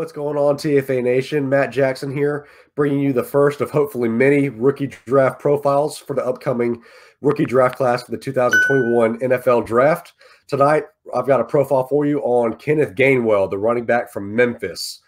what's going on, TFA Nation? Matt Jackson here, bringing you the first of hopefully many rookie draft profiles for the upcoming rookie draft class for the 2021 NFL Draft. Tonight, I've got a profile for you on Kenneth Gainwell, the running back from Memphis.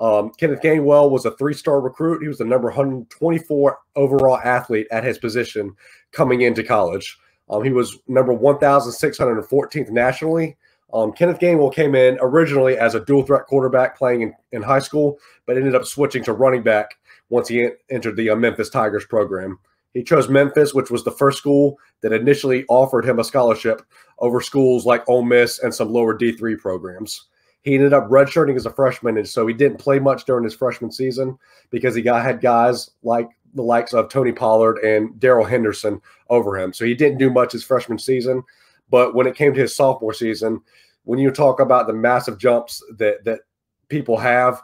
Um, Kenneth Gainwell was a three star recruit. He was the number 124 overall athlete at his position coming into college. Um, he was number 1,614th nationally um, Kenneth Gainwell came in originally as a dual threat quarterback playing in, in high school, but ended up switching to running back once he entered the uh, Memphis Tigers program. He chose Memphis, which was the first school that initially offered him a scholarship over schools like Ole Miss and some lower D3 programs. He ended up redshirting as a freshman, and so he didn't play much during his freshman season because he got had guys like the likes of Tony Pollard and Darrell Henderson over him. So he didn't do much his freshman season. But when it came to his sophomore season, when you talk about the massive jumps that that people have,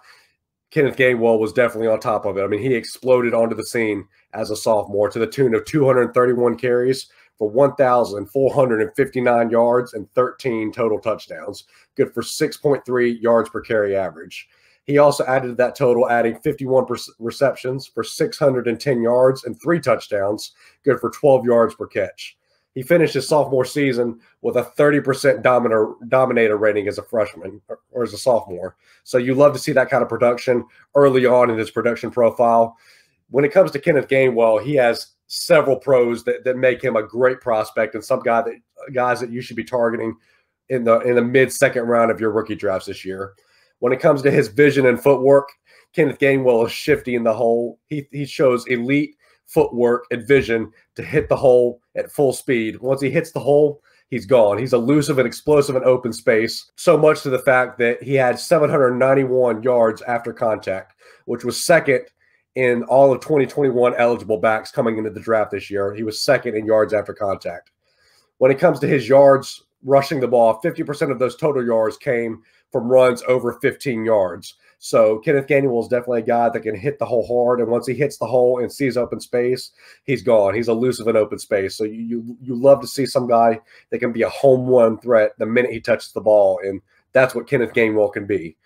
Kenneth Gainwell was definitely on top of it. I mean, he exploded onto the scene as a sophomore to the tune of 231 carries for 1,459 yards and 13 total touchdowns, good for 6.3 yards per carry average. He also added that total, adding 51 receptions for 610 yards and three touchdowns, good for 12 yards per catch. He finished his sophomore season with a 30% dominator, dominator rating as a freshman or, or, as a sophomore. So you love to see that kind of production early on in his production profile. When it comes to Kenneth Gainwell, he has several pros that, that make him a great prospect and some guy that guys that you should be targeting in the in the mid second round of your rookie drafts this year. When it comes to his vision and footwork, Kenneth Gainwell is shifty in the hole. He he shows elite footwork and vision to hit the hole at full speed. Once he hits the hole, he's gone. He's elusive and explosive in open space, so much to the fact that he had 791 yards after contact, which was second in all of 2021 eligible backs coming into the draft this year. He was second in yards after contact. When it comes to his yards rushing the ball, 50% of those total yards came from runs over 15 yards. So Kenneth Gainwell is definitely a guy that can hit the hole hard, and once he hits the hole and sees open space, he's gone. He's elusive in open space. So you you, you love to see some guy that can be a home run threat the minute he touches the ball, and that's what Kenneth Gainwell can be.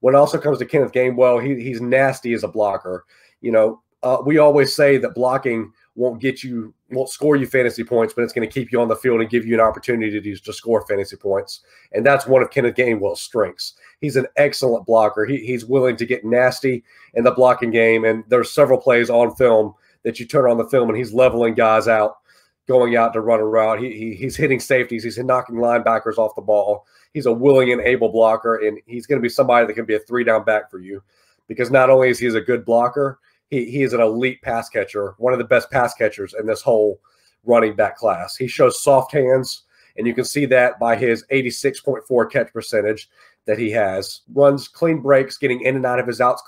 When it also comes to Kenneth Gainwell, he, he's nasty as a blocker. You know, uh, we always say that blocking won't get you won't score you fantasy points, but it's going to keep you on the field and give you an opportunity to, to score fantasy points. And that's one of Kenneth Gainwell's strengths. He's an excellent blocker. He, he's willing to get nasty in the blocking game. And there's several plays on film that you turn on the film and he's leveling guys out, going out to run a route. He, he he's hitting safeties. He's knocking linebackers off the ball. He's a willing and able blocker, and he's going to be somebody that can be a three down back for you because not only is he a good blocker, he, he is an elite pass catcher, one of the best pass catchers in this whole running back class. He shows soft hands, and you can see that by his 86.4 catch percentage that he has. Runs clean breaks, getting in and out of his outs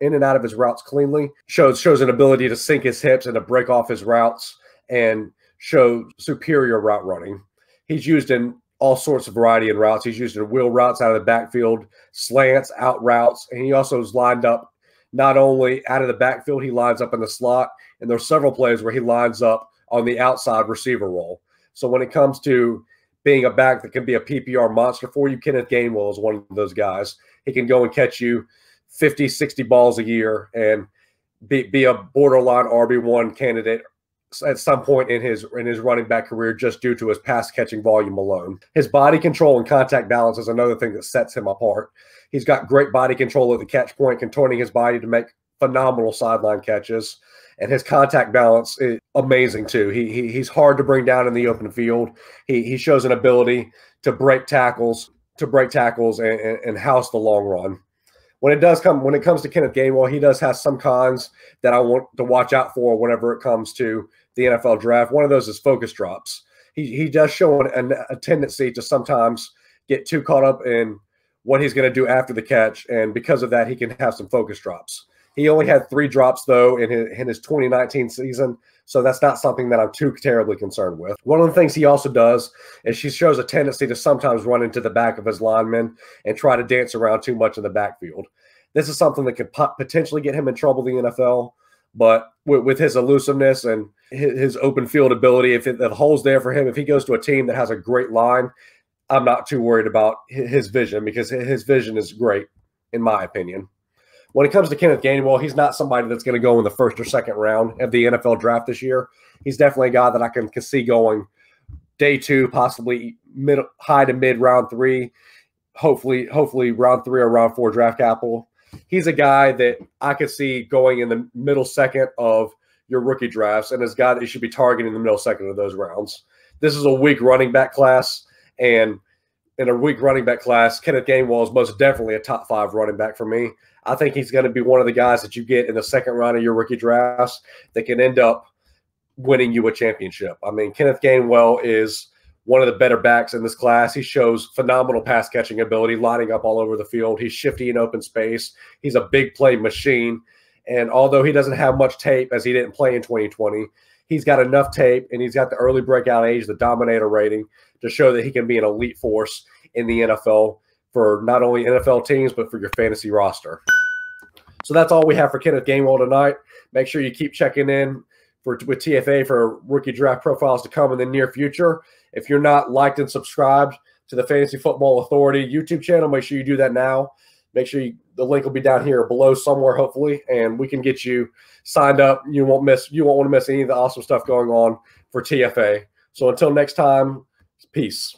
in and out of his routes cleanly. Shows shows an ability to sink his hips and to break off his routes and show superior route running. He's used in all sorts of variety in routes. He's used in wheel routes out of the backfield, slants, out routes, and he also is lined up not only out of the backfield, he lines up in the slot, and there's several plays where he lines up on the outside receiver role. So when it comes to being a back that can be a PPR monster for you, Kenneth Gainwell is one of those guys. He can go and catch you 50, 60 balls a year and be, be a borderline RB1 candidate at some point in his in his running back career just due to his pass catching volume alone. His body control and contact balance is another thing that sets him apart. He's got great body control at the catch point, contorting his body to make phenomenal sideline catches. And his contact balance is amazing too. He, he he's hard to bring down in the open field. He he shows an ability to break tackles, to break tackles and, and, and house the long run when it does come when it comes to Kenneth Gainwell, he does have some cons that I want to watch out for whenever it comes to the NFL draft. One of those is focus drops. He he does show an, a tendency to sometimes get too caught up in what he's going to do after the catch, and because of that, he can have some focus drops. He only had three drops though in his, in his 2019 season, so that's not something that I'm too terribly concerned with. One of the things he also does is she shows a tendency to sometimes run into the back of his linemen and try to dance around too much in the backfield. This is something that could potentially get him in trouble in the NFL. But with, with his elusiveness and his, his, open field ability, if it, the hole's there for him, if he goes to a team that has a great line, I'm not too worried about his vision because his vision is great, in my opinion. when it comes to Kenneth Gainwell, he's not somebody that's going to go in the first or second round of the NFL draft this year. He's definitely a guy that I can, can see going day two, possibly mid high to mid round three, hopefully, hopefully round three or round four draft capital. He's a guy that I could see going in the middle second of your rookie drafts, and is a guy that you should be targeting in the middle second of those rounds. This is a weak running back class, and in a weak running back class, Kenneth Gainwell is most definitely a top five running back for me. I think he's going to be one of the guys that you get in the second round of your rookie drafts that can end up winning you a championship. I mean, Kenneth Gainwell is one of the better backs in this class. He shows phenomenal pass catching ability, lining up all over the field. He's shifty in open space. He's a big play machine. And although he doesn't have much tape as he didn't play in 2020, he's got enough tape and he's got the early breakout age, the dominator rating to show that he can be an elite force in the NFL for not only NFL teams, but for your fantasy roster. So that's all we have for Kenneth Gainwell tonight. Make sure you keep checking in for with TFA for rookie draft profiles to come in the near future. If you're not liked and subscribed to the Fantasy Football Authority YouTube channel, make sure you do that now. Make sure you, the link will be down here below somewhere, hopefully, and we can get you signed up. You won't miss. You won't want to miss any of the awesome stuff going on for TFA. So until next time, peace.